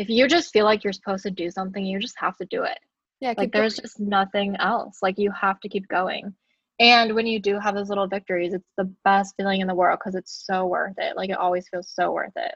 if you just feel like you're supposed to do something, you just have to do it. Yeah, Like there's going. just nothing else. Like you have to keep going. And when you do have those little victories, it's the best feeling in the world because it's so worth it. Like it always feels so worth it.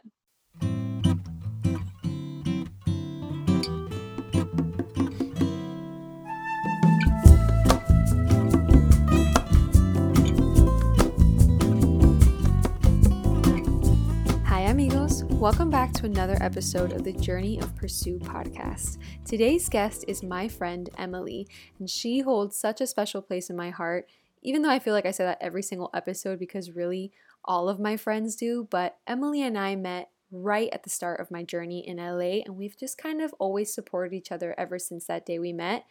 Welcome back to another episode of the Journey of Pursuit podcast. Today's guest is my friend Emily, and she holds such a special place in my heart, even though I feel like I say that every single episode because really all of my friends do. But Emily and I met right at the start of my journey in LA, and we've just kind of always supported each other ever since that day we met.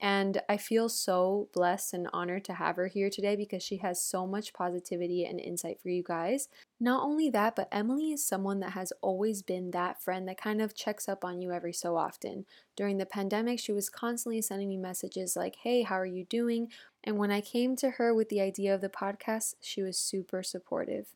And I feel so blessed and honored to have her here today because she has so much positivity and insight for you guys. Not only that, but Emily is someone that has always been that friend that kind of checks up on you every so often. During the pandemic, she was constantly sending me messages like, Hey, how are you doing? And when I came to her with the idea of the podcast, she was super supportive.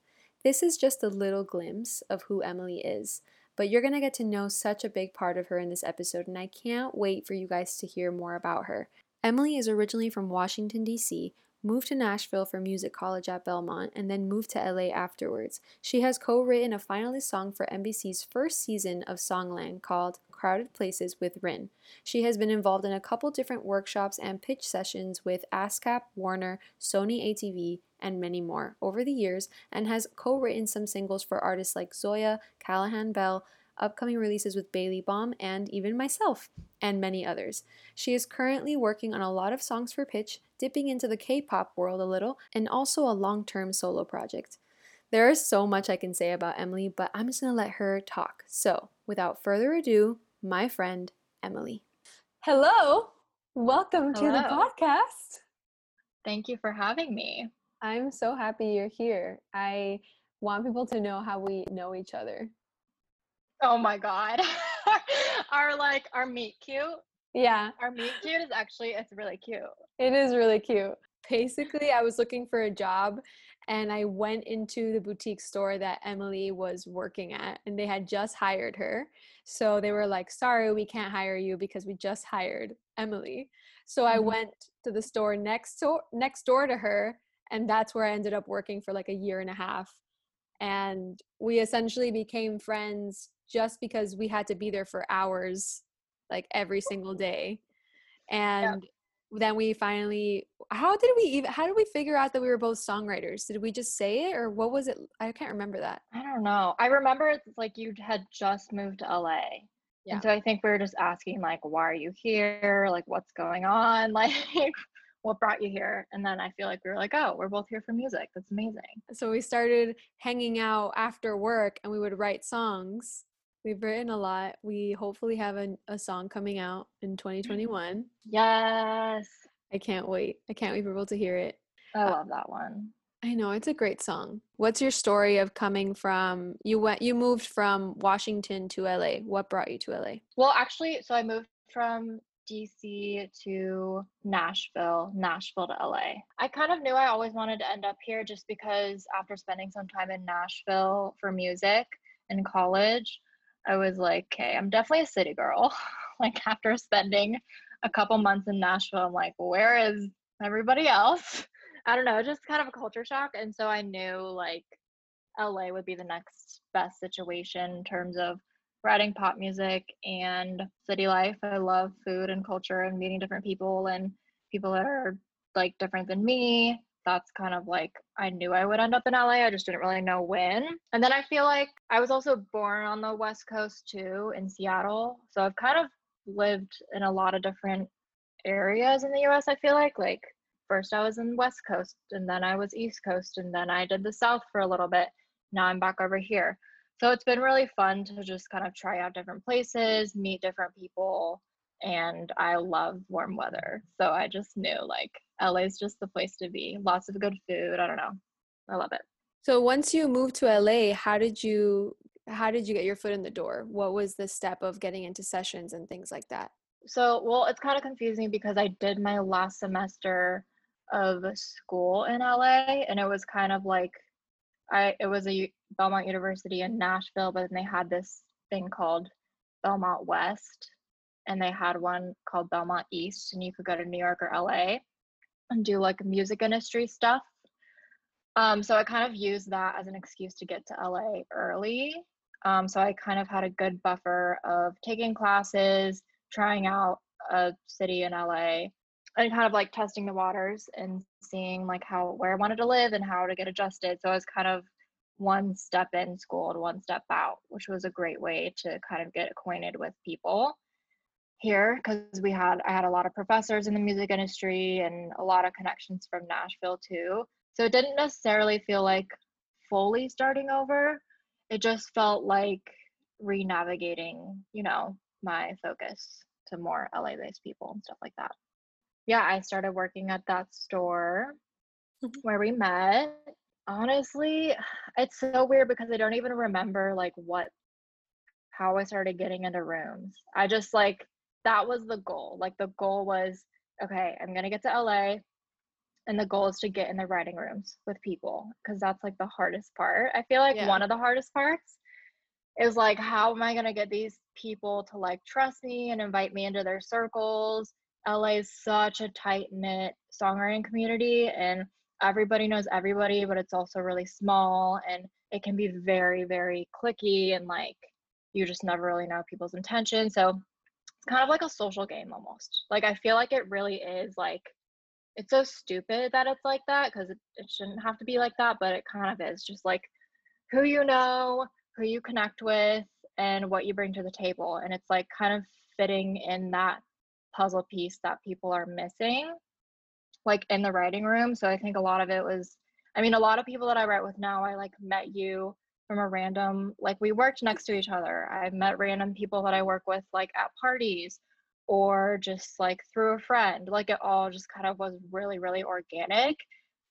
This is just a little glimpse of who Emily is, but you're going to get to know such a big part of her in this episode, and I can't wait for you guys to hear more about her. Emily is originally from Washington, D.C., moved to Nashville for music college at Belmont, and then moved to LA afterwards. She has co written a finalist song for NBC's first season of Songland called Crowded Places with Rynn. She has been involved in a couple different workshops and pitch sessions with ASCAP, Warner, Sony ATV, and many more over the years, and has co written some singles for artists like Zoya, Callaghan Belle, upcoming releases with Bailey Baum, and even myself, and many others. She is currently working on a lot of songs for Pitch, dipping into the K pop world a little, and also a long term solo project. There is so much I can say about Emily, but I'm just gonna let her talk. So, without further ado, my friend Emily. Hello, welcome to the podcast. Thank you for having me. I'm so happy you're here. I want people to know how we know each other. Oh my god. our like our meet cute. Yeah, Our meet cute is actually it's really cute. it is really cute. Basically, I was looking for a job and I went into the boutique store that Emily was working at and they had just hired her. So they were like, "Sorry, we can't hire you because we just hired Emily." So I Mhm. went to the store next door next door to her and that's where I ended up working for like a year and a half. And we essentially became friends just because we had to be there for hours like every single day. And then we finally how did we even how did we figure out that we were both songwriters? Did we just say it or what was it? I can't remember that. I don't know. I remember it's like you had just moved to LA. Yeah. And so I think we were just asking like why are you here? Like what's going on? Like what brought you here? And then I feel like we were like, "Oh, we're both here for music. That's amazing." So we started hanging out after work and we would write songs. We've written a lot. We hopefully have a, a song coming out in mm-hmm. 2021. Yes. I can't wait. I can't wait for people to hear it. I uh, love that one. I know it's a great song. What's your story of coming from you went you moved from Washington to LA? What brought you to LA? Well, actually, so I moved from DC to Nashville, Nashville to LA. I kind of knew I always wanted to end up here just because after spending some time in Nashville for music in college, I was like, okay, I'm definitely a city girl. like after spending a couple months in Nashville, I'm like, where is everybody else? I don't know, just kind of a culture shock. And so I knew like LA would be the next best situation in terms of writing pop music and city life. I love food and culture and meeting different people and people that are like different than me. That's kind of like I knew I would end up in LA. I just didn't really know when. And then I feel like I was also born on the West Coast too in Seattle. So I've kind of lived in a lot of different areas in the US, I feel like. Like first I was in West Coast and then I was East Coast and then I did the South for a little bit. Now I'm back over here. So it's been really fun to just kind of try out different places, meet different people, and I love warm weather. So I just knew like LA's just the place to be. Lots of good food. I don't know. I love it. So once you moved to LA, how did you how did you get your foot in the door? What was the step of getting into sessions and things like that? So, well, it's kind of confusing because I did my last semester of school in LA and it was kind of like I it was a Belmont University in Nashville, but then they had this thing called Belmont West, and they had one called Belmont East, and you could go to New York or LA and do like music industry stuff. Um, so I kind of used that as an excuse to get to LA early. Um, so I kind of had a good buffer of taking classes, trying out a city in LA, and kind of like testing the waters and seeing like how where I wanted to live and how to get adjusted. So I was kind of one step in school and one step out, which was a great way to kind of get acquainted with people here because we had I had a lot of professors in the music industry and a lot of connections from Nashville too. So it didn't necessarily feel like fully starting over. It just felt like re-navigating, you know, my focus to more LA based people and stuff like that. Yeah, I started working at that store mm-hmm. where we met. Honestly, it's so weird because I don't even remember like what how I started getting into rooms. I just like that was the goal. Like the goal was, okay, I'm gonna get to LA, and the goal is to get in the writing rooms with people because that's like the hardest part. I feel like yeah. one of the hardest parts is like, how am I gonna get these people to like trust me and invite me into their circles? LA is such a tight knit songwriting community, and everybody knows everybody, but it's also really small and it can be very, very clicky and like you just never really know people's intentions. So kind of like a social game almost. Like I feel like it really is like it's so stupid that it's like that because it, it shouldn't have to be like that, but it kind of is just like who you know, who you connect with, and what you bring to the table. And it's like kind of fitting in that puzzle piece that people are missing, like in the writing room. So I think a lot of it was, I mean, a lot of people that I write with now, I like met you from a random like we worked next to each other. I've met random people that i work with like at parties or just like through a friend. Like it all just kind of was really really organic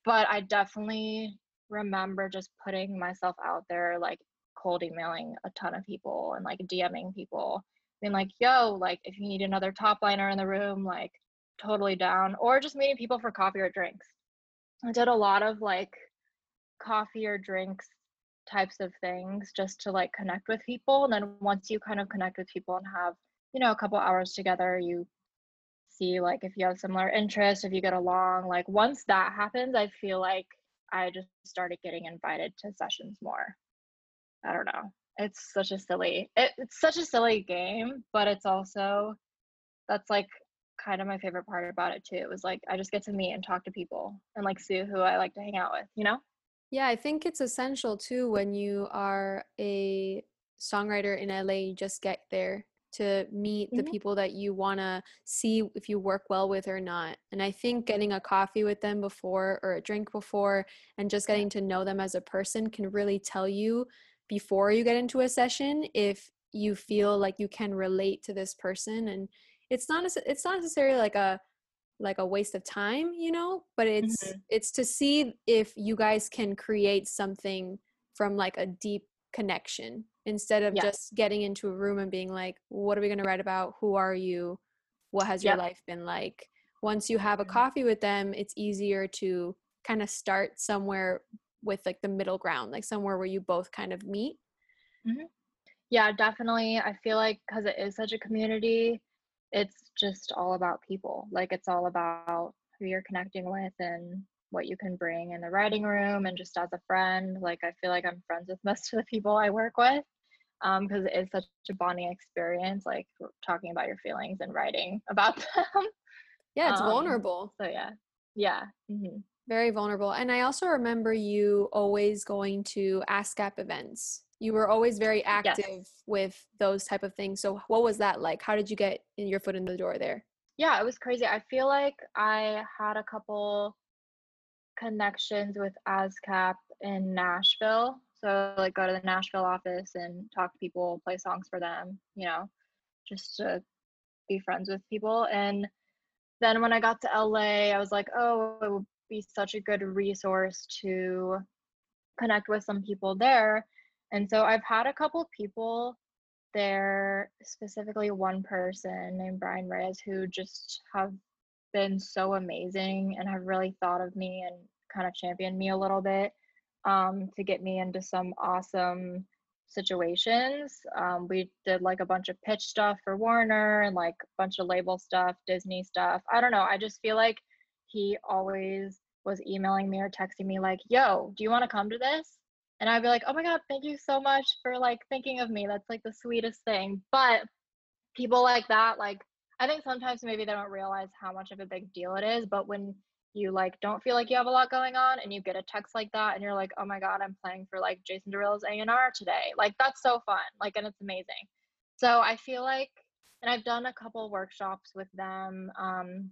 but i definitely remember just putting myself out there like cold emailing a ton of people and like dming people being like yo like if you need another top liner in the room like totally down or just meeting people for coffee or drinks. I did a lot of like coffee or drinks types of things just to like connect with people and then once you kind of connect with people and have you know a couple hours together you see like if you have similar interests if you get along like once that happens i feel like i just started getting invited to sessions more. I don't know. It's such a silly it, it's such a silly game but it's also that's like kind of my favorite part about it too it was like i just get to meet and talk to people and like see who i like to hang out with you know yeah, I think it's essential too when you are a songwriter in LA, you just get there to meet mm-hmm. the people that you want to see if you work well with or not. And I think getting a coffee with them before or a drink before and just getting to know them as a person can really tell you before you get into a session if you feel like you can relate to this person and it's not it's not necessarily like a like a waste of time you know but it's mm-hmm. it's to see if you guys can create something from like a deep connection instead of yeah. just getting into a room and being like what are we going to write about who are you what has your life been like once you have a mm-hmm. coffee with them it's easier to kind of start somewhere with like the middle ground like somewhere where you both kind of meet mm-hmm. yeah definitely i feel like because it is such a community it's just all about people. Like it's all about who you're connecting with and what you can bring in the writing room and just as a friend. Like I feel like I'm friends with most of the people I work with because um, it is such a bonding experience. Like talking about your feelings and writing about them. Yeah, it's um, vulnerable. So yeah, yeah. Mm-hmm. Very vulnerable. And I also remember you always going to ASCAP events you were always very active yes. with those type of things so what was that like? How did you get in your foot in the door there? Yeah it was crazy i feel like i had a couple connections with ascap in nashville so like go to the nashville office and talk to people play songs for them you know just to be friends with people and then when i got to la i was like oh it would be such a good resource to connect with some people there and so I've had a couple people there, specifically one person named Brian Reyes, who just have been so amazing and have really thought of me and kind of championed me a little bit um, to get me into some awesome situations. Um, we did like a bunch of pitch stuff for Warner and like a bunch of label stuff, Disney stuff. I don't know. I just feel like he always was emailing me or texting me like, "Yo, do you want to come to this?" And I'd be like, "Oh my god, thank you so much for like thinking of me. That's like the sweetest thing." But people like that, like I think sometimes maybe they don't realize how much of a big deal it is, but when you like don't feel like you have a lot going on and you get a text like that and you're like oh my god i'm playing for like jason derulo's a&r today like that's so fun like and it's amazing so i feel like and i've done a couple workshops with them um,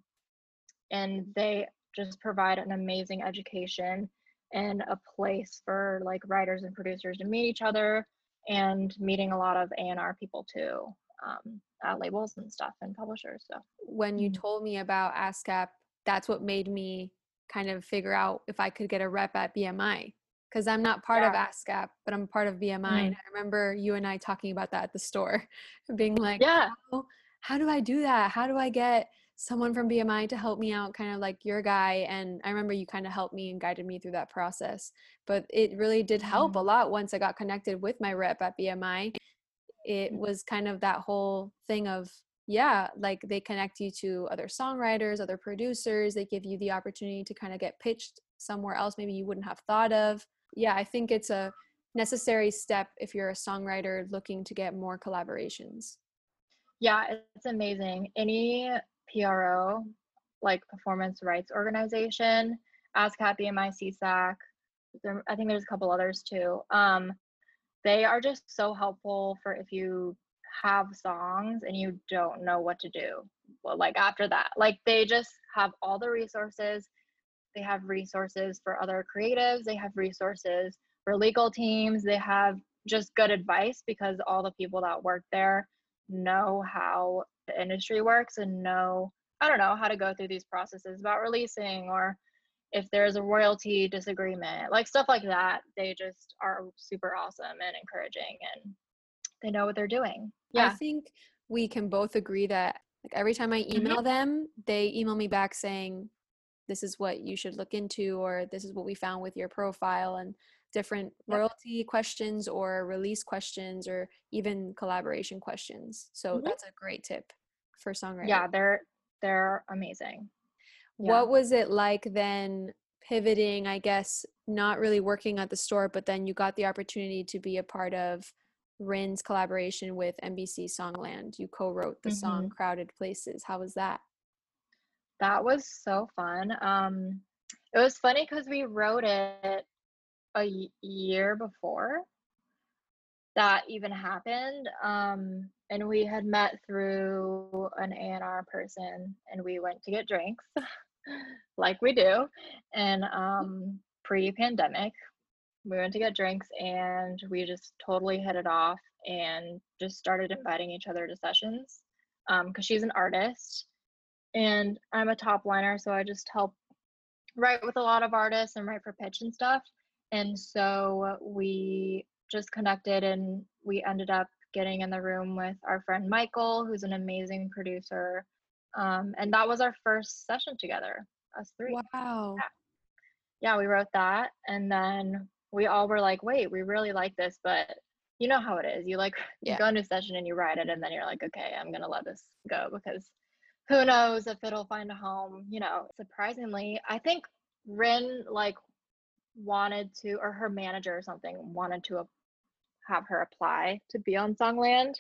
and they just provide an amazing education and a place for like writers and producers to meet each other and meeting a lot of a&r people too um, at labels and stuff and publishers so when you mm-hmm. told me about ascap that's what made me kind of figure out if I could get a rep at BMI because I'm not part yeah. of ASCAP, but I'm part of BMI. Mm. And I remember you and I talking about that at the store, being like, yeah, how, how do I do that? How do I get someone from BMI to help me out, kind of like your guy? And I remember you kind of helped me and guided me through that process. But it really did help mm. a lot once I got connected with my rep at BMI. It mm. was kind of that whole thing of yeah, like they connect you to other songwriters, other producers. They give you the opportunity to kind of get pitched somewhere else maybe you wouldn't have thought of. Yeah, I think it's a necessary step if you're a songwriter looking to get more collaborations. Yeah, it's amazing. Any PRO, like performance rights organization, ASCAP, BMI, SESAC, there, I think there's a couple others too. Um, they are just so helpful for if you have songs and you don't know what to do well, like after that. Like they just have all the resources. They have resources for other creatives. They have resources for legal teams. They have just good advice because all the people that work there know how the industry works and know i don't know how to go through these processes about releasing or if there's a royalty disagreement like stuff like that they just are super awesome and encouraging and they know what they're doing. Yeah. I think we can both agree that like every time I mm-hmm. email mm-hmm. them, they email me back saying this is what you should look into or this is what we found with your profile and different royalty questions or release questions or even collaboration questions. So mm-hmm. that's a great tip for songwriting. Yeah, they're they're amazing. Yeah. What was it like then pivoting, I guess, not really working at the store, but then you got the opportunity to be a part of Rynn's collaboration with NBC Songland. You co-wrote the mm-hmm. song "Crowded Places." How was that? That was so fun. Um, it was funny because we wrote it a year before that even happened. Um, and we had met through an A&R person and we went to get drinks like we do. And um, pre-pandemic, we went to get drinks and we just totally hit it off and just started inviting each other to sessions because um, she's an artist and i'm a top liner so i just help write with a lot of artists and write for pitch and stuff and so we just connected and we ended up getting in the room with our friend michael who's an amazing producer um, and that was our first session together us three wow yeah. yeah we wrote that and then we all were like, wait, we really like this, but you know how it is. You like yeah. you go into a session and you write it, and then you're like, okay, I'm gonna let this go because who knows if it'll find a home. You know, surprisingly, I think Rynn like wanted to, or her manager or something wanted to have her apply to be on Songland.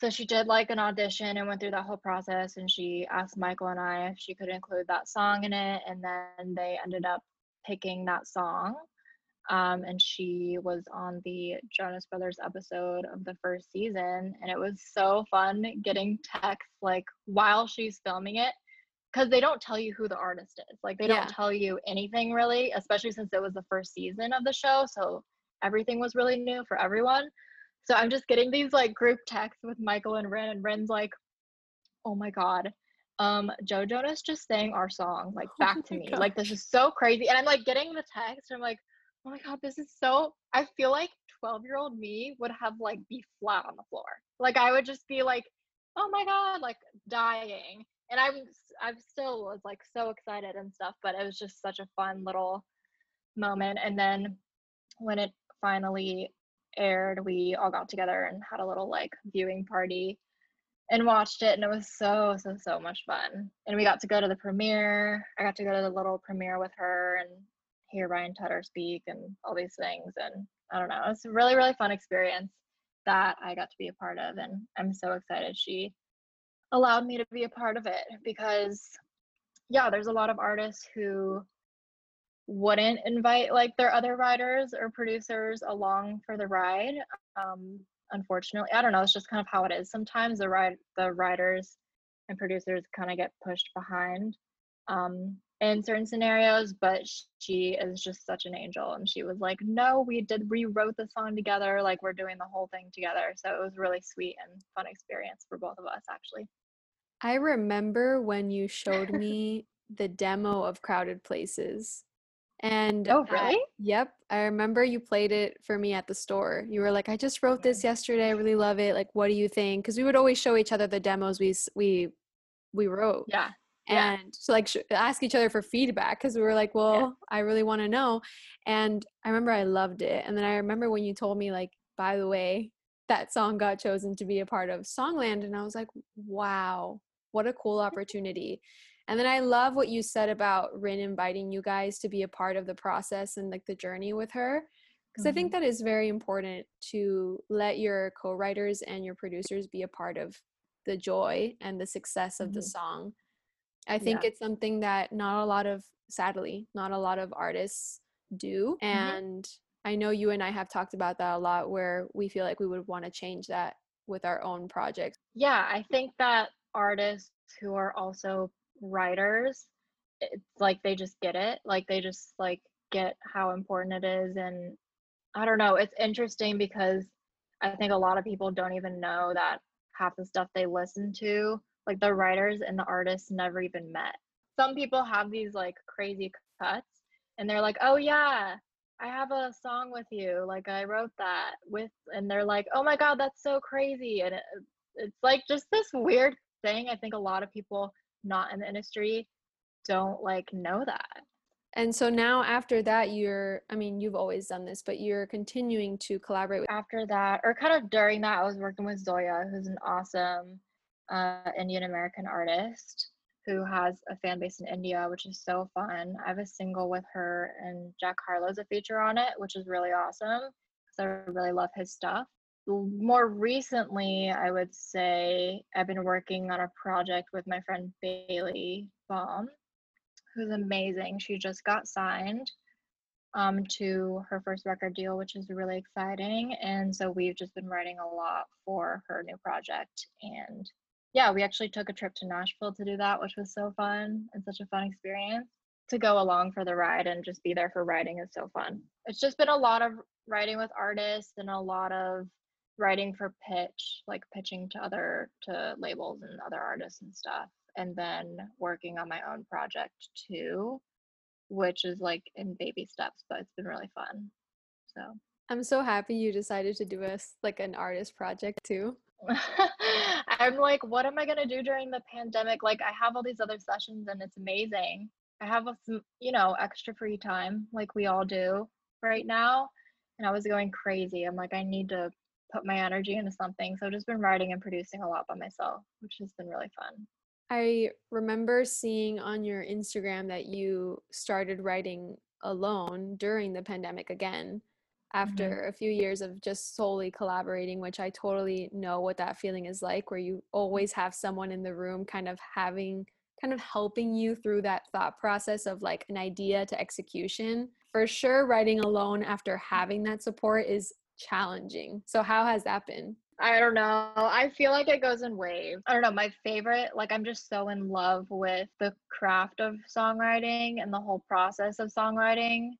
So she did like an audition and went through that whole process. And she asked Michael and I if she could include that song in it. And then they ended up picking that song um, and she was on the Jonas Brothers episode of the first season, and it was so fun getting texts like while she's filming it, because they don't tell you who the artist is. Like they don't tell you anything really, especially since it was the first season of the show, so everything was really new for everyone. So I'm just getting these like group texts with Michael and Rynn, and Rynn's like, "Oh my god." Um, Joe Jonas just sang our song like back oh to me. God. Like this is so crazy. And I'm like getting the text. I'm like, oh my god this is so i feel like 12 year old me would have like be flat on the floor like i would just be like oh my god like dying and i'm I'm still was like so excited and stuff but it was just such a fun little moment and then when it finally aired, we all got together and had a little like viewing party and watched it and it was so so so much fun. And we got to go to the premiere. I got to go to the little premiere with her and hear Ryan Tedder speak and all these things and i don't know it's a really really fun experience that i got to be a part of and i'm so excited she allowed me to be a part of it because yeah there's a lot of artists who wouldn't invite like their other writers or producers along for the ride um, unfortunately i don't know it's just kind of how it is. Sometimes the ride the writers and producers kind of get pushed behind um, in certain scenarios but she is just such an angel and she was like no we did rewrote the song together like we're doing the whole thing together. So it was really sweet and fun experience for both of us actually. I remember when you showed me the demo of crowded places and oh, really? I, yep. I remember you played it for me at the store. You were like, "I just wrote this mm-hmm. yesterday. I really love it. Like, what do you think?" Because we would always show each other the demos we we we wrote. Yeah. And yeah. so like sh- ask each other for feedback because we were like, "Well, yeah. I really want to know." And I remember I loved it. And then I remember when you told me like, "By the way, that song got chosen to be a part of Songland," and I was like, "Wow, what a cool mm-hmm. opportunity." And then I love what you said about Rynn inviting you guys to be a part of the process and like the journey with her. Because mm-hmm. I think mm-hmm. that is very important to let your co writers and your producers be a part of the joy and the success of mm-hmm. the song. I think yeah. it's something that not a lot of, sadly, not a lot of artists do. Mm-hmm. And I know you and I have talked about that a lot where we feel like we would want to change that with our own projects. Yeah, I think that artists who are also writers it's like they just get it like they just like get how important it is and i don't know it's interesting because i think a lot of people don't even know that half the stuff they listen to like the writers and the artists never even met. Some people have these like crazy cuts and they're like oh yeah i have a song with you like i wrote that with and they're like oh my god that's so crazy and it, it's like just this weird thing i think a lot of people not in the industry don't like know that. And so now after that you're I mean you've always done this but you're continuing to collaborate with After that or kind of during that I was working with Zoya who's an awesome uh, Indian American artist who has a fan base in India which is so fun. I have a single with her and Jack Harlow's a feature on it which is really awesome because I really love his stuff more recently, I would say I've been working on a project with my friend Bailey Baum, who's amazing. She just got signed um, to her first record deal, which is really exciting. And so we've just been writing a lot for her new project. And yeah, we actually took a trip to Nashville to do that, which was so fun and such a fun experience. To go along for the ride and just be there for writing is so fun. It's just been a lot of writing with artists and a lot of writing for pitch, like pitching to other to labels and other artists and stuff, and then working on my own project too, which is like in baby steps, but it's been really fun. So I'm so happy you decided to do a like an artist project too. I'm like, what am I gonna do during the pandemic? Like, I have all these other sessions, and it's amazing. I have some, you know, extra free time, like we all do right now. And I was going crazy. I'm like, I need to put my energy into something. So I've just been writing and producing a lot by myself, which has been really fun. I remember seeing on your Instagram that you started writing alone during the pandemic again after mm-hmm. a few years of just solely collaborating, which I totally know what that feeling is like, where you always have someone in the room kind of having, kind of helping you through that thought process of like an idea to execution. For sure, writing alone after having that support is challenging. So how has that been? I don't know. I feel like it goes in waves. I don't know. My favorite, like, I'm just so in love with the craft of songwriting and the whole process of songwriting.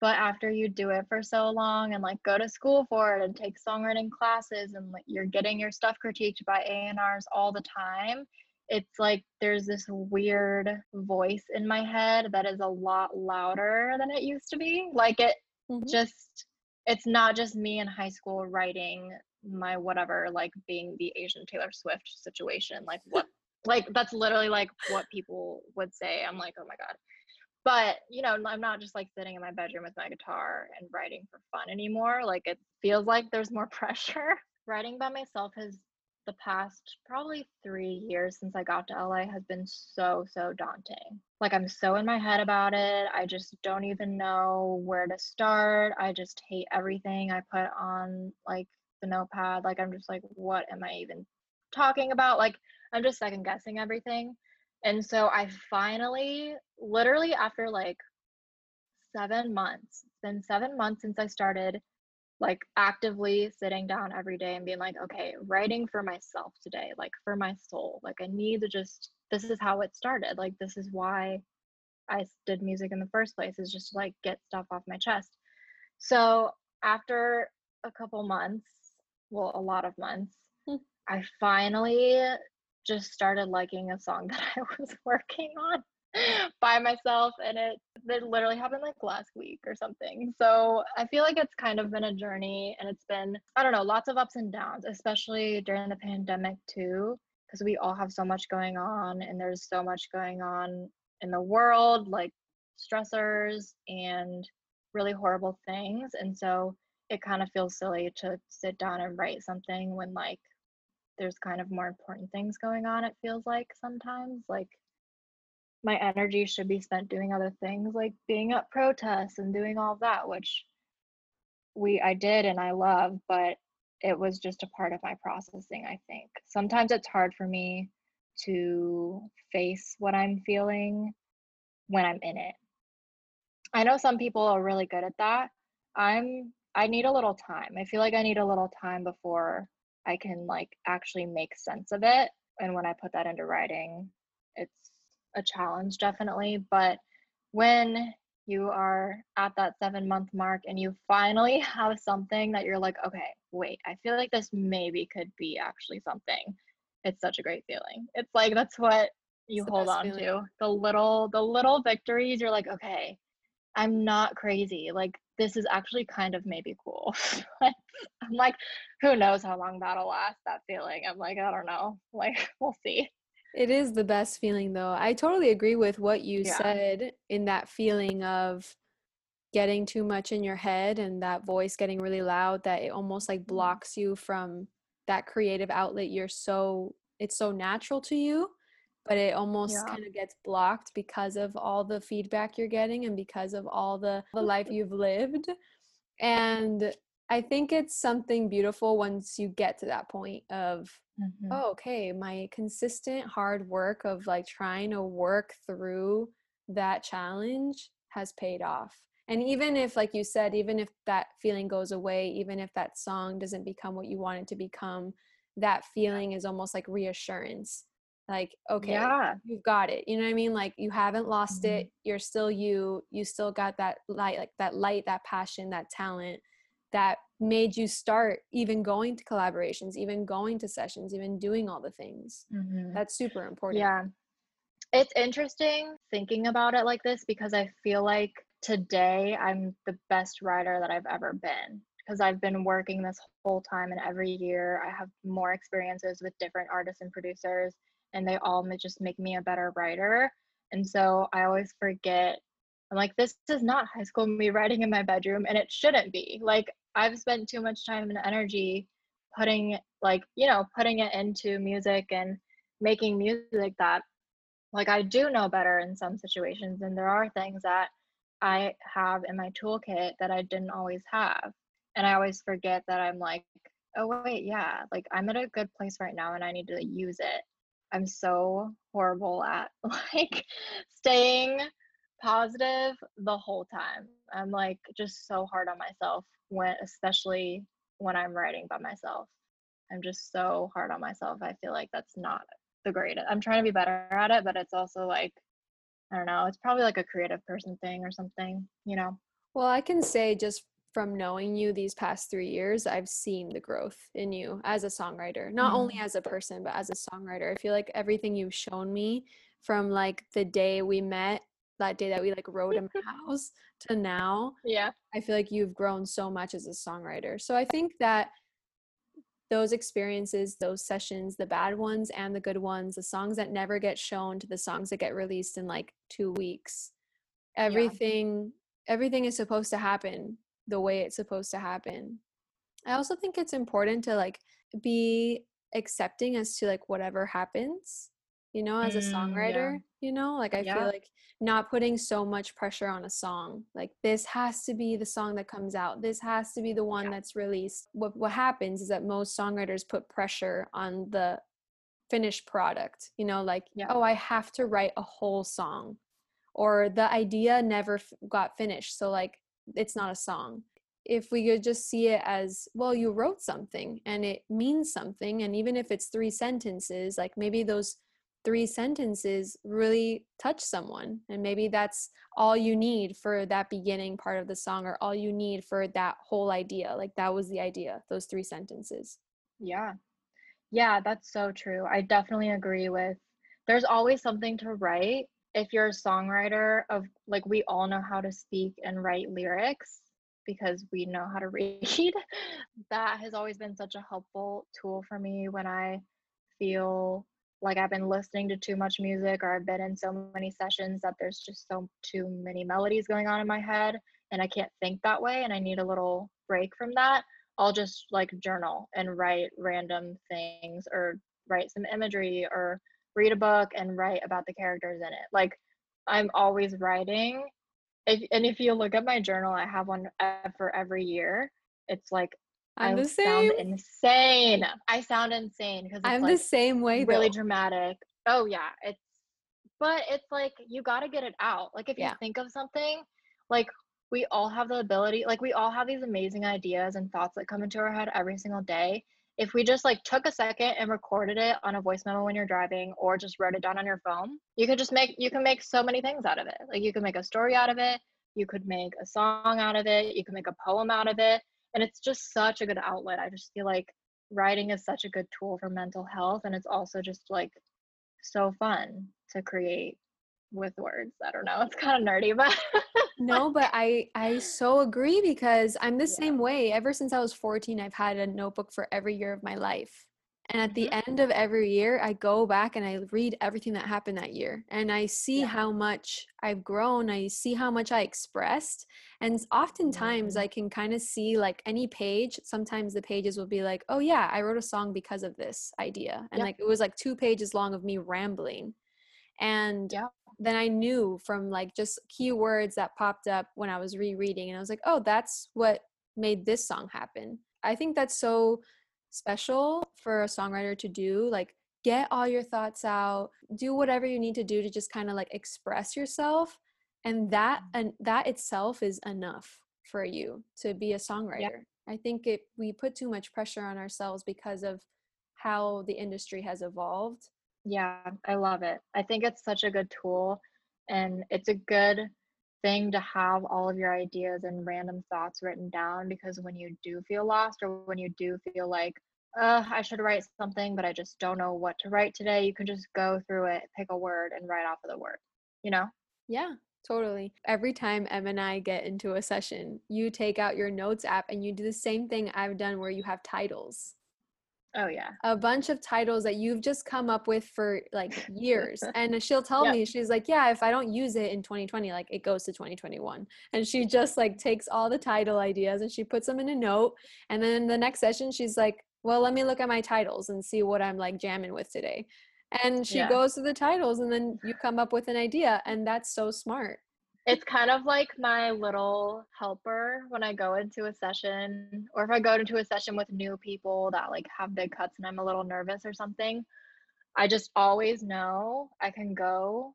But after you do it for so long and like go to school for it and take songwriting classes and like you're getting your stuff critiqued by A&Rs all the time, it's like there's this weird voice in my head that is a lot louder than it used to be. Like it mm-hmm. just it's not just me in high school writing my whatever like being the asian taylor swift situation like what like that's literally like what people would say. I'm like oh my god. But you know i'm not just like sitting in my bedroom with my guitar and writing for fun anymore. Like it feels like there's more pressure. Writing by myself has the past probably three years since I got to LA has been so, so daunting. Like, I'm so in my head about it. I just don't even know where to start. I just hate everything I put on like the notepad. Like, I'm just like, what am I even talking about? Like, I'm just second guessing everything. And so I finally, literally after like seven months, it's been seven months since I started like actively sitting down every day and being like, okay, writing for myself today, like for my soul. Like I need to just, this is how it started. Like this is why I did music in the first place, is just to like get stuff off my chest. So after a couple months, well, a lot of months, hmm. I finally just started liking a song that I was working on by myself and it it literally happened like last week or something. So i feel like it's kind of been a journey and it's been i don't know lots of ups and downs especially during the pandemic too because we all have so much going on and there's so much going on in the world like stressors and really horrible things and so it kind of feels silly to sit down and write something when like there's kind of more important things going on it feels like sometimes like my energy should be spent doing other things like being at protests and doing all that which we i did and i love but it was just a part of my processing i think. Sometimes it's hard for me to face what i'm feeling when i'm in it. I know some people are really good at that. I'm i need a little time. I feel like i need a little time before i can like actually make sense of it and when i put that into writing it's a challenge definitely but when you are at that seven month mark and you finally have something that you're like okay wait i feel like this maybe could be actually something it's such a great feeling. It's like that's what you hold on feeling. to the little the little victories you're like okay i'm not crazy like this is actually kind of maybe cool. I'm like who knows how long that'll last that feeling i'm like i don't know like we'll see it is the best feeling though. I totally agree with what you yeah. said in that feeling of getting too much in your head and that voice getting really loud that it almost like mm-hmm. blocks you from that creative outlet you're so it's so natural to you but it almost yeah. kind of gets blocked because of all the feedback you're getting and because of all the the life you've lived and I think it's something beautiful once you get to that point of, mm-hmm. oh, okay, my consistent hard work of like trying to work through that challenge has paid off. And even if, like you said, even if that feeling goes away, even if that song doesn't become what you want it to become, that feeling is almost like reassurance. Like, okay, yeah. you've got it. You know what I mean? Like, you haven't lost mm-hmm. it. You're still you. You still got that light, like that light, that passion, that talent that made you start even going to collaborations, even going to sessions, even doing all the things. Mm-hmm. That's super important. Yeah. It's interesting thinking about it like this because I feel like today I'm the best writer that I've ever been because I've been working this whole time and every year I have more experiences with different artists and producers and they all just make me a better writer. And so I always forget I'm like, this is not high school me writing in my bedroom, and it shouldn't be. Like, I've spent too much time and energy putting like, you know, putting it into music and making music that like I do know better in some situations and there are things that I have in my toolkit that I didn't always have. And I always forget that I'm like, oh wait, yeah, like I'm at a good place right now and I need to use it. I'm so horrible at like staying positive the whole time. I'm like just so hard on myself when especially when I'm writing by myself. I'm just so hard on myself. I feel like that's not the greatest. I'm trying to be better at it, but it's also like I don't know, it's probably like a creative person thing or something, you know. Well, I can say just from knowing you these past 3 years, I've seen the growth in you as a songwriter. Not mm-hmm. only as a person, but as a songwriter. I feel like everything you've shown me from like the day we met that day that we like wrote in my house to now yeah. I feel like you've grown so much as a songwriter. So i think that those experiences those sessions the bad ones and the good ones the songs that never get shown to the songs that get released in like two weeks everything yeah. everything is supposed to happen the way it's supposed to happen. I also think it's important to like be accepting as to like whatever happens you know as a mm, songwriter yeah. you know like i yeah. feel like not putting so much pressure on a song like this has to be the song that comes out this has to be the one yeah. that's released what what happens is that most songwriters put pressure on the finished product you know like oh i have to write a whole song or the idea never f- got finished so like it's not a song if we could just see it as well you wrote something and it means something and even if it's three sentences like maybe those three sentences really touch someone and maybe that's all you need for that beginning part of the song or all you need for that whole idea like that was the idea those three sentences. Yeah. Yeah that's so true i definitely agree with there's always something to write if you're a songwriter of like we all know how to speak and write lyrics because we know how to read that has always been such a helpful tool for me when i feel like I've been listening to too much music or I've been in so many sessions that there's just so too many melodies going on in my head and I can't think that way and I need a little break from that, I'll just like journal and write random things or write some imagery or read a book and write about the characters in it. Like I'm always writing. If, and if you look at my journal, I have one for every year. It's like I'm I the same. Sound insane. I sound insane because I'm like the same way. Really though. dramatic. Oh yeah, it's. But it's like you got to get it out. Like if you yeah. think of something, like we all have the ability. Like we all have these amazing ideas and thoughts that come into our head every single day. If we just like took a second and recorded it on a voice memo when you're driving, or just wrote it down on your phone, you could just make you can make so many things out of it. Like you can make a story out of it. You could make a song out of it. You can make a poem out of it and it's just such a good outlet i just feel like writing is such a good tool for mental health and it's also just like so fun to create with words. I don't know it's kind of nerdy but no but i i so agree because i'm the yeah. same way. Ever since i was 14 i've had a notebook for every year of my life and at the mm-hmm. end of every year, I go back and I read everything that happened that year. And I see yeah. how much I've grown. I see how much I expressed. And oftentimes mm-hmm. I can kind of see like any page, sometimes the pages will be like, oh, yeah, I wrote a song because of this idea. And like it was like two pages long of me rambling. And yeah. then I knew from like just keywords that popped up when I was rereading. And I was like, oh, that's what made this song happen. I think that's so special for a songwriter to do like get all your thoughts out do whatever you need to do to just kind of like express yourself and that mm-hmm. and that itself is enough for you to be a songwriter yeah. i think it we put too much pressure on ourselves because of how the industry has evolved yeah i love it i think it's such a good tool and it's a good thing to have all of your ideas and random thoughts written down because when you do feel lost or when you do feel like uh, I should write something, but I just don't know what to write today, you can just go through it, pick a word, and write off of the word, you know? Yeah, totally. Every time Em and I get into a session, you take out your notes app and you do the same thing I've done where you have titles. Oh yeah. A bunch of titles that you've just come up with for like years. and she'll tell yep. me she's like, "Yeah, if I don't use it in 2020, like it goes to 2021." And she just like takes all the title ideas and she puts them in a note and then the next session she's like, "Well, let me look at my titles and see what I'm like jamming with today." And she yeah. goes to the titles and then you come up with an idea and that's so smart it's kind of like my little helper when I go into a session or if I go into a session with new people that like have big cuts and I'm a little nervous or something. I just always know I can go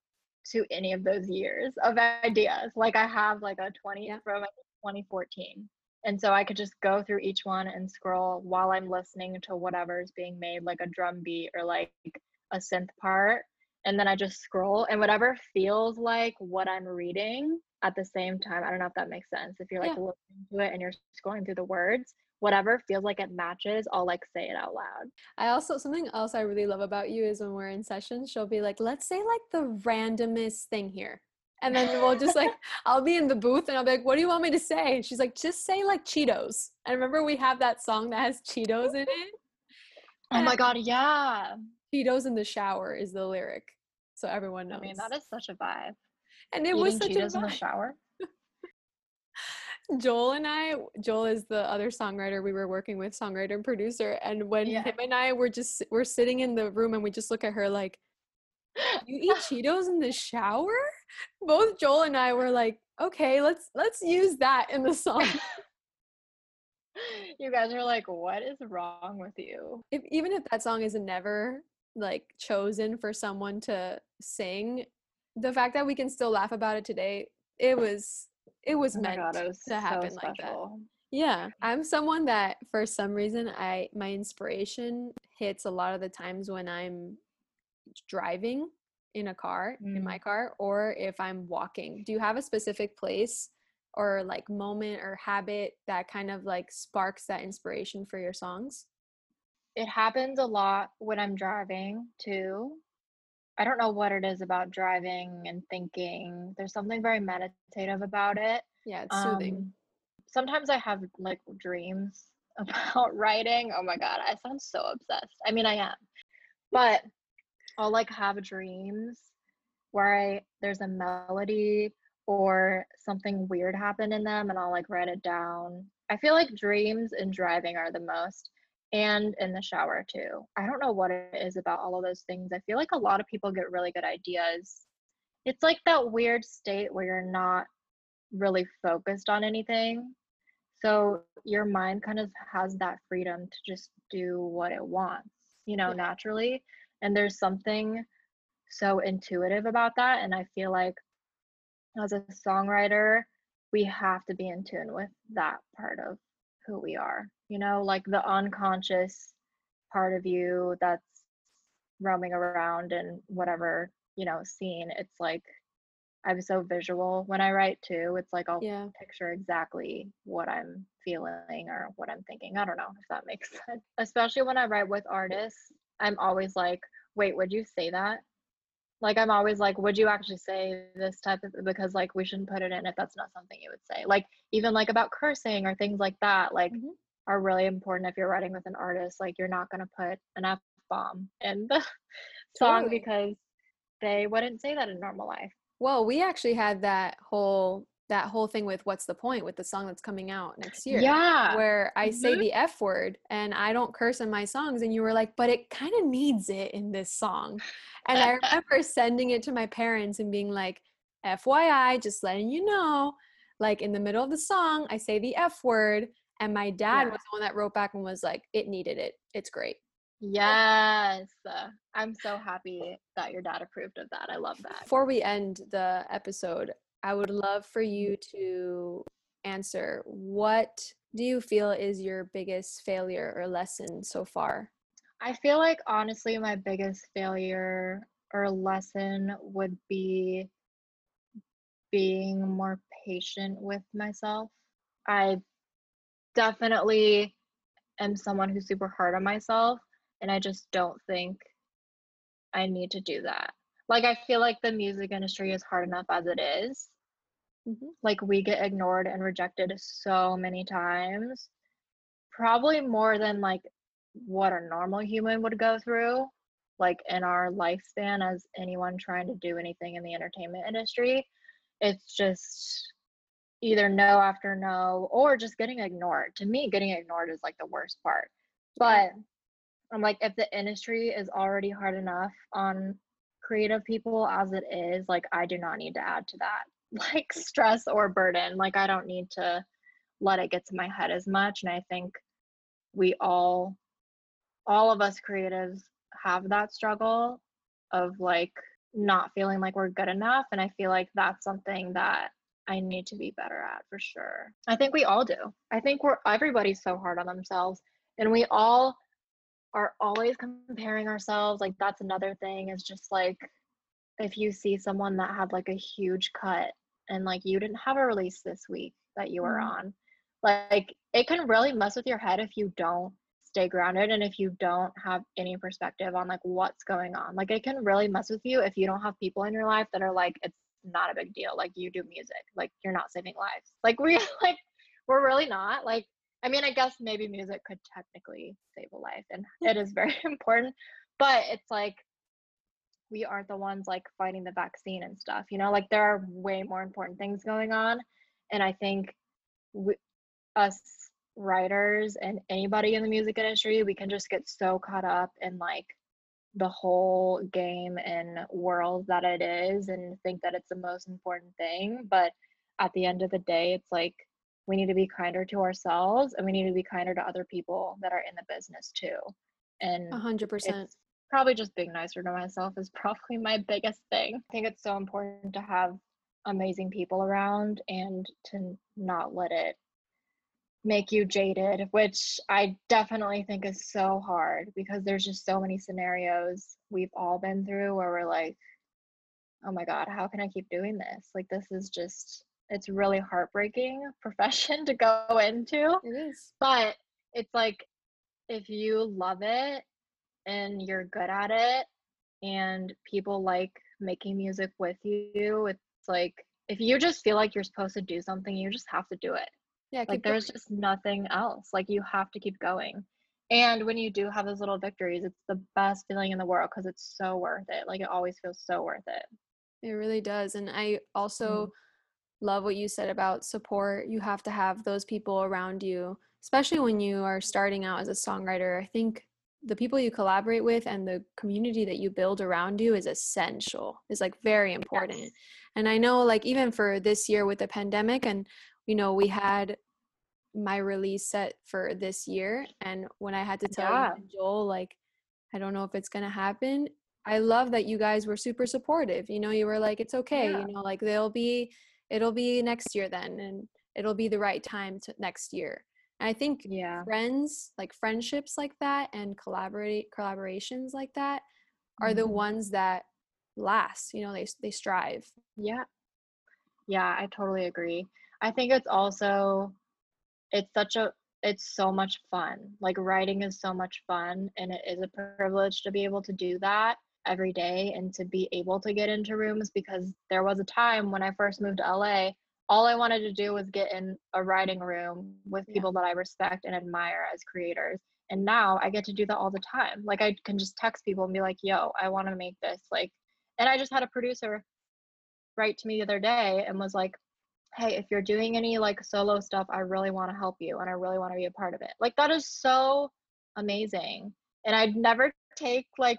to any of those years of ideas. Like I have like a 20 yeah. from 2014. And so I could just go through each one and scroll while I'm listening to whatever's being made, like a drum beat or like a synth part and then I just scroll and whatever feels like what I'm reading at the same time. I don't know if that makes sense. If you're like yeah. listening to it and you're scrolling through the words, whatever feels like it matches, I'll like say it out loud. I also something else I really love about you is when we're in sessions, she'll be like, "Let's say like the randomest thing here." And then we'll just like I'll be in the booth and I'll be like, "What do you want me to say?" And she's like, "Just say like Cheetos." And remember we have that song that has Cheetos in it? Oh my god, yeah. Cheetos in the shower is the lyric so everyone knows. I mean, that is such a vibe. and it Eating was such Cheetos a in the shower. Joel and I, Joel is the other songwriter we were working with, songwriter and producer. And when Yeah. him and I were just we're sitting in the room and we just look at her like, "You eat Cheetos in the shower?" Both Joel and I were like, "Okay, let's let's use that in the song." you guys are like, what is wrong with you? if even if that song is never like chosen for someone to sing, the fact that we can still laugh about it today, it was it was Oh meant god, it was to happen so like that. Yeah, I'm someone that for some reason I my inspiration hits a lot of the times when I'm driving in a car, in Mm. my car, or if I'm walking. Do you have a specific place or like moment or habit that kind of like sparks that inspiration for your songs? It happens a lot when I'm driving too. I don't know what it is about driving and thinking. There's something very meditative about it. Yeah, it's soothing. Um, sometimes I have like dreams about writing. Oh my god, I sound so obsessed. I mean, I am, but I'll like have dreams where I there's a melody or something weird happened in them, and I'll like write it down. I feel like dreams and driving are the most, and in the shower too. I don't know what it is about all of those things. I feel like a lot of people get really good ideas. It's like that weird state where you're not really focused on anything. So your mind kind of has that freedom to just do what it wants, you know, Yeah. naturally. And there's something so intuitive about that. And I feel like as a songwriter, we have to be in tune with that part of who we are, you know, like the unconscious part of you that's roaming around and whatever, you know, scene. It's like I'm so visual when I write too. It's like I'll Yeah. picture exactly what I'm feeling or what I'm thinking. I don't know if that makes sense. Especially when I write with artists, I'm always like, wait, would you say that? Like I'm always like, would you actually say this type of because like we shouldn't put it in if that's not something you would say. Like even like about cursing or things like that, like Mhm. Are really important if you're writing with an artist. Like you're not gonna put an F bomb in the song Totally. because they wouldn't say that in normal life. Well, we actually had that whole that whole thing with what's the point with the song that's coming out next year. Yeah. Where I say Mhm. the F word and I don't curse in my songs and you were like, "But it kind of needs it in this song." And I remember sending it to my parents and being like, "FYI, just letting you know, like in the middle of the song, I say the F word." And my dad Yeah. was the one that wrote back and was like, "It needed it. It's great." Yes. I'm so happy that your dad approved of that. I love that. Before we end the episode, I would love for you to answer what do you feel is your biggest failure or lesson so far? I feel like honestly, my biggest failure or lesson would be being more patient with myself. I definitely am someone who's super hard on myself, and I just don't think I need to do that. Like, I feel like the music industry is hard enough as it is. Mhm. Like, we get ignored and rejected so many times, probably more than like what a normal human would go through, like in our lifespan as anyone trying to do anything in the entertainment industry. It's just either no after no or just getting ignored. To me, getting ignored is like the worst part. But I'm like, if the industry is already hard enough on creative people as it is, like, I do not need to add to that, like, stress or burden. Like, I don't need to let it get to my head as much. And I think we all, all of us creatives have that struggle of like not feeling like we're good enough. And I feel like that's something that I need to be better at for sure. I think we all do. I think we're everybody's so hard on themselves and we all are always comparing ourselves. Like that's another thing is just like if you see someone that had like a huge cut and like you didn't have a release this week that you were Mhm. on, like it can really mess with your head if you don't stay grounded and if you don't have any perspective on like what's going on. Like it can really mess with you if you don't have people in your life that are like it's not a big deal. Like you do music. Like you're not saving lives. Like we like we're really not. Like I mean, I guess maybe music could technically save a life and it is very important, but it's like we aren't the ones like fighting the vaccine and stuff you know like there are way more important things going on and i think we, us writers and anybody in the music industry we can just get so caught up in like the whole game and world that it is and think that it's the most important thing but at the end of the day it's like we need to be kinder to ourselves and we need to be kinder to other people that are in the business too. And 100% probably just being nicer to myself is probably my biggest thing. I think it's so important to have amazing people around and to not let it make you jaded, which I definitely think is so hard because there's just so many scenarios we've all been through where we're like, oh my God, how can I keep doing this? Like, this is just, it's really heartbreaking profession to go into. It is. But it's like, if you love it and you're good at it and people like making music with you, it's like, if you just feel like you're supposed to do something, you just have to do it yeah, like there's going. just nothing else. Like you have to keep going. And when you do have those little victories, it's the best feeling in the world because it's so worth it. Like it always feels so worth it. It really does. And I also mm. love what you said about support. You have to have those people around you, especially when you are starting out as a songwriter. I think the people you collaborate with and the community that you build around you is essential is like very important yes. and i know like even for this year with the pandemic and you know, we had my release set for this year. And when I had to tell yeah. Joel, like, I don't know if it's going to happen. I love that you guys were super supportive. You know, you were like, it's okay. Yeah. You know, like they'll be, it'll be next year then. And it'll be the right time to next year. And I think yeah. friends, like friendships like that and collaborate collaborations like that are mm-hmm. the ones that last, you know, they, they strive. Yeah. Yeah, I totally agree. I think it's also it's such a it's so much fun. Like writing is so much fun and it is a privilege to be able to do that every day and to be able to get into rooms because there was a time when I first moved to LA all I wanted to do was get in a writing room with people yeah. that I respect and admire as creators. And now I get to do that all the time. Like I can just text people and be like, "Yo, I want to make this." Like and I just had a producer write to me the other day and was like, hey, if you're doing any like solo stuff, I really want to help you and I really want to be a part of it. Like that is so amazing. And I'd never take like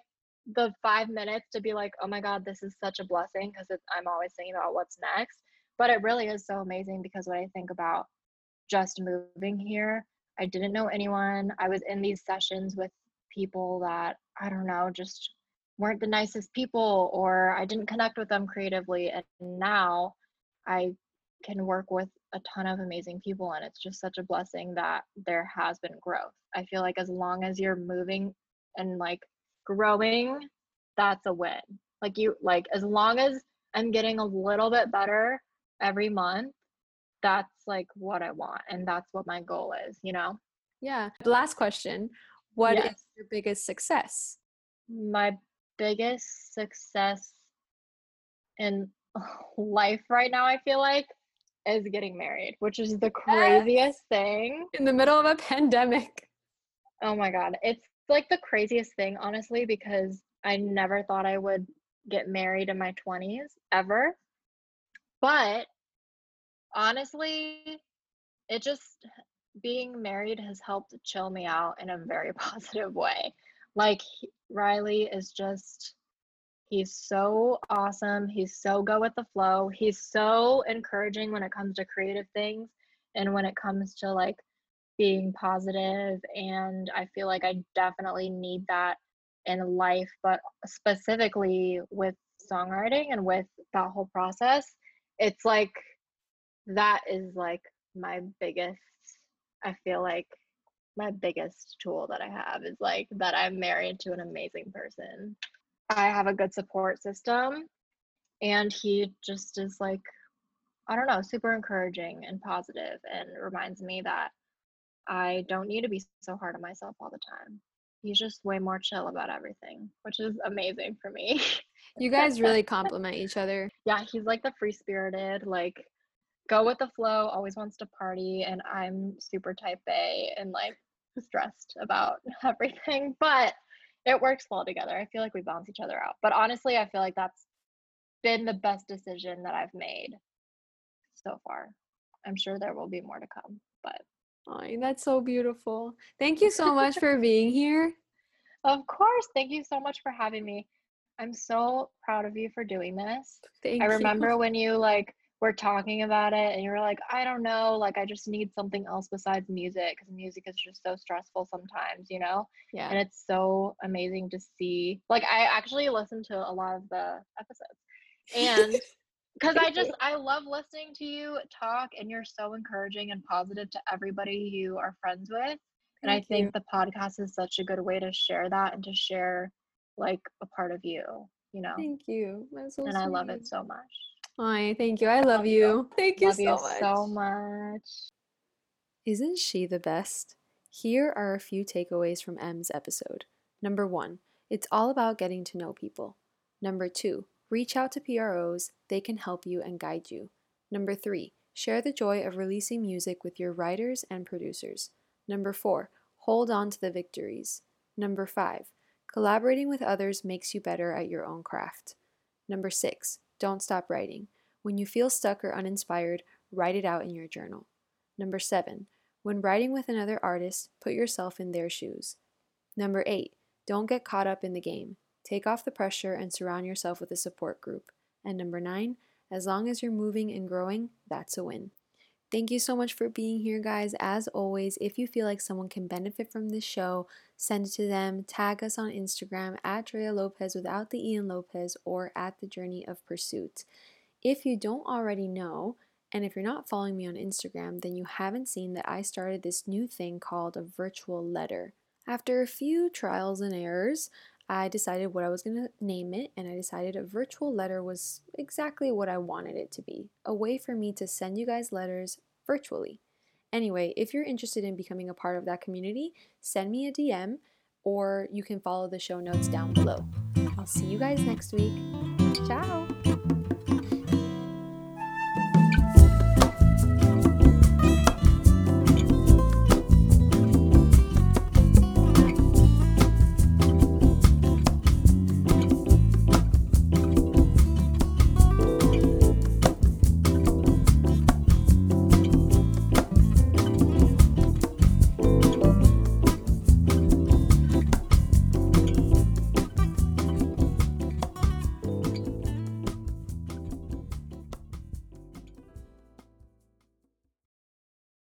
the five minutes to be like, oh my God, this is such a blessing because I'm always thinking about what's next. But it really is so amazing because when I think about just moving here, I didn't know anyone. I was in these sessions with people that I don't know, just weren't the nicest people or I didn't connect with them creatively. And now I can work with a ton of amazing people and it's just such a blessing that there has been growth. I feel like as long as you're moving and like growing, that's a win. Like you like as long as I'm getting a little bit better every month, that's like what I want and that's what my goal is, you know? Yeah. The last question, What yes. is your biggest success? My biggest success in life right now, I feel like, is getting married, which is the craziest thing. In the middle of a pandemic. Oh my God. It's like the craziest thing, honestly, because I never thought I would get married in my 20s ever. But honestly, it just being married has helped chill me out in a very positive way. Like, Riley is just He's so awesome. He's so go with the flow. He's so encouraging when it comes to creative things and when it comes to like being positive and I feel like I definitely need that in life, but specifically with songwriting and with that whole process, it's like that is like my biggest I feel like my biggest tool that I have is like that I'm married to an amazing person. I have a good support system and he just is like I don't know, super encouraging and positive and reminds me that I don't need to be so hard on myself all the time. He's just way more chill about everything, which is amazing for me. you guys really complement each other. Yeah, he's like the free spirited, like go with the flow, always wants to party, and I'm super type A and like stressed about everything. But it works well together. I feel like we balance each other out. But honestly, I feel like that's been the best decision that I've made so far. I'm sure there will be more to come, but Oh, that's so beautiful. Thank you so much for being here. Of course. Thank you so much for having me. I'm so proud of you for doing this. Thank I you. remember when you like were talking about it and you were like, I don't know, like I just need something else besides music because music is just so stressful sometimes, you know? Yeah. And it's so amazing to see. Like I actually listened to a lot of the episodes. And because I just I love listening to you talk and you're so encouraging and positive to everybody you are friends with. And I think you. the podcast is such a good way to share that and to share like a part of you, you know. Thank you. So and I love it so much. Ay, thank you. I love you. Thank you love so you much. so much. Isn't she the best? Here are a few takeaways from Em's episode. Number one, it's all about getting to know people. Number two, reach out to PROs, they can help you and guide you. Number three, share the joy of releasing music with your writers and producers. Number four, hold on to the victories. Number five, collaborating with others makes you better at your own craft. Number six, don't stop writing. When you feel stuck or uninspired, write it out in your journal. Number seven, when writing with another artist, put yourself in their shoes. Number eight, don't get caught up in the game. Take off the pressure and surround yourself with a support group. And number nine, as long as you're moving and growing, that's a win. Thank you so much for being here, guys. As always, if you feel like someone can benefit from this show, send it to them. Tag us on Instagram at Drea Lopez without the Ian Lopez or at the Journey of Pursuit. If you don't already know, and if you're not following me on Instagram, then you haven't seen that I started this new thing called a virtual letter. After a few trials and errors, I decided what I was going to name it, and I decided a virtual letter was exactly what I wanted it to be a way for me to send you guys letters virtually. Anyway, if you're interested in becoming a part of that community, send me a DM or you can follow the show notes down below. I'll see you guys next week. Ciao!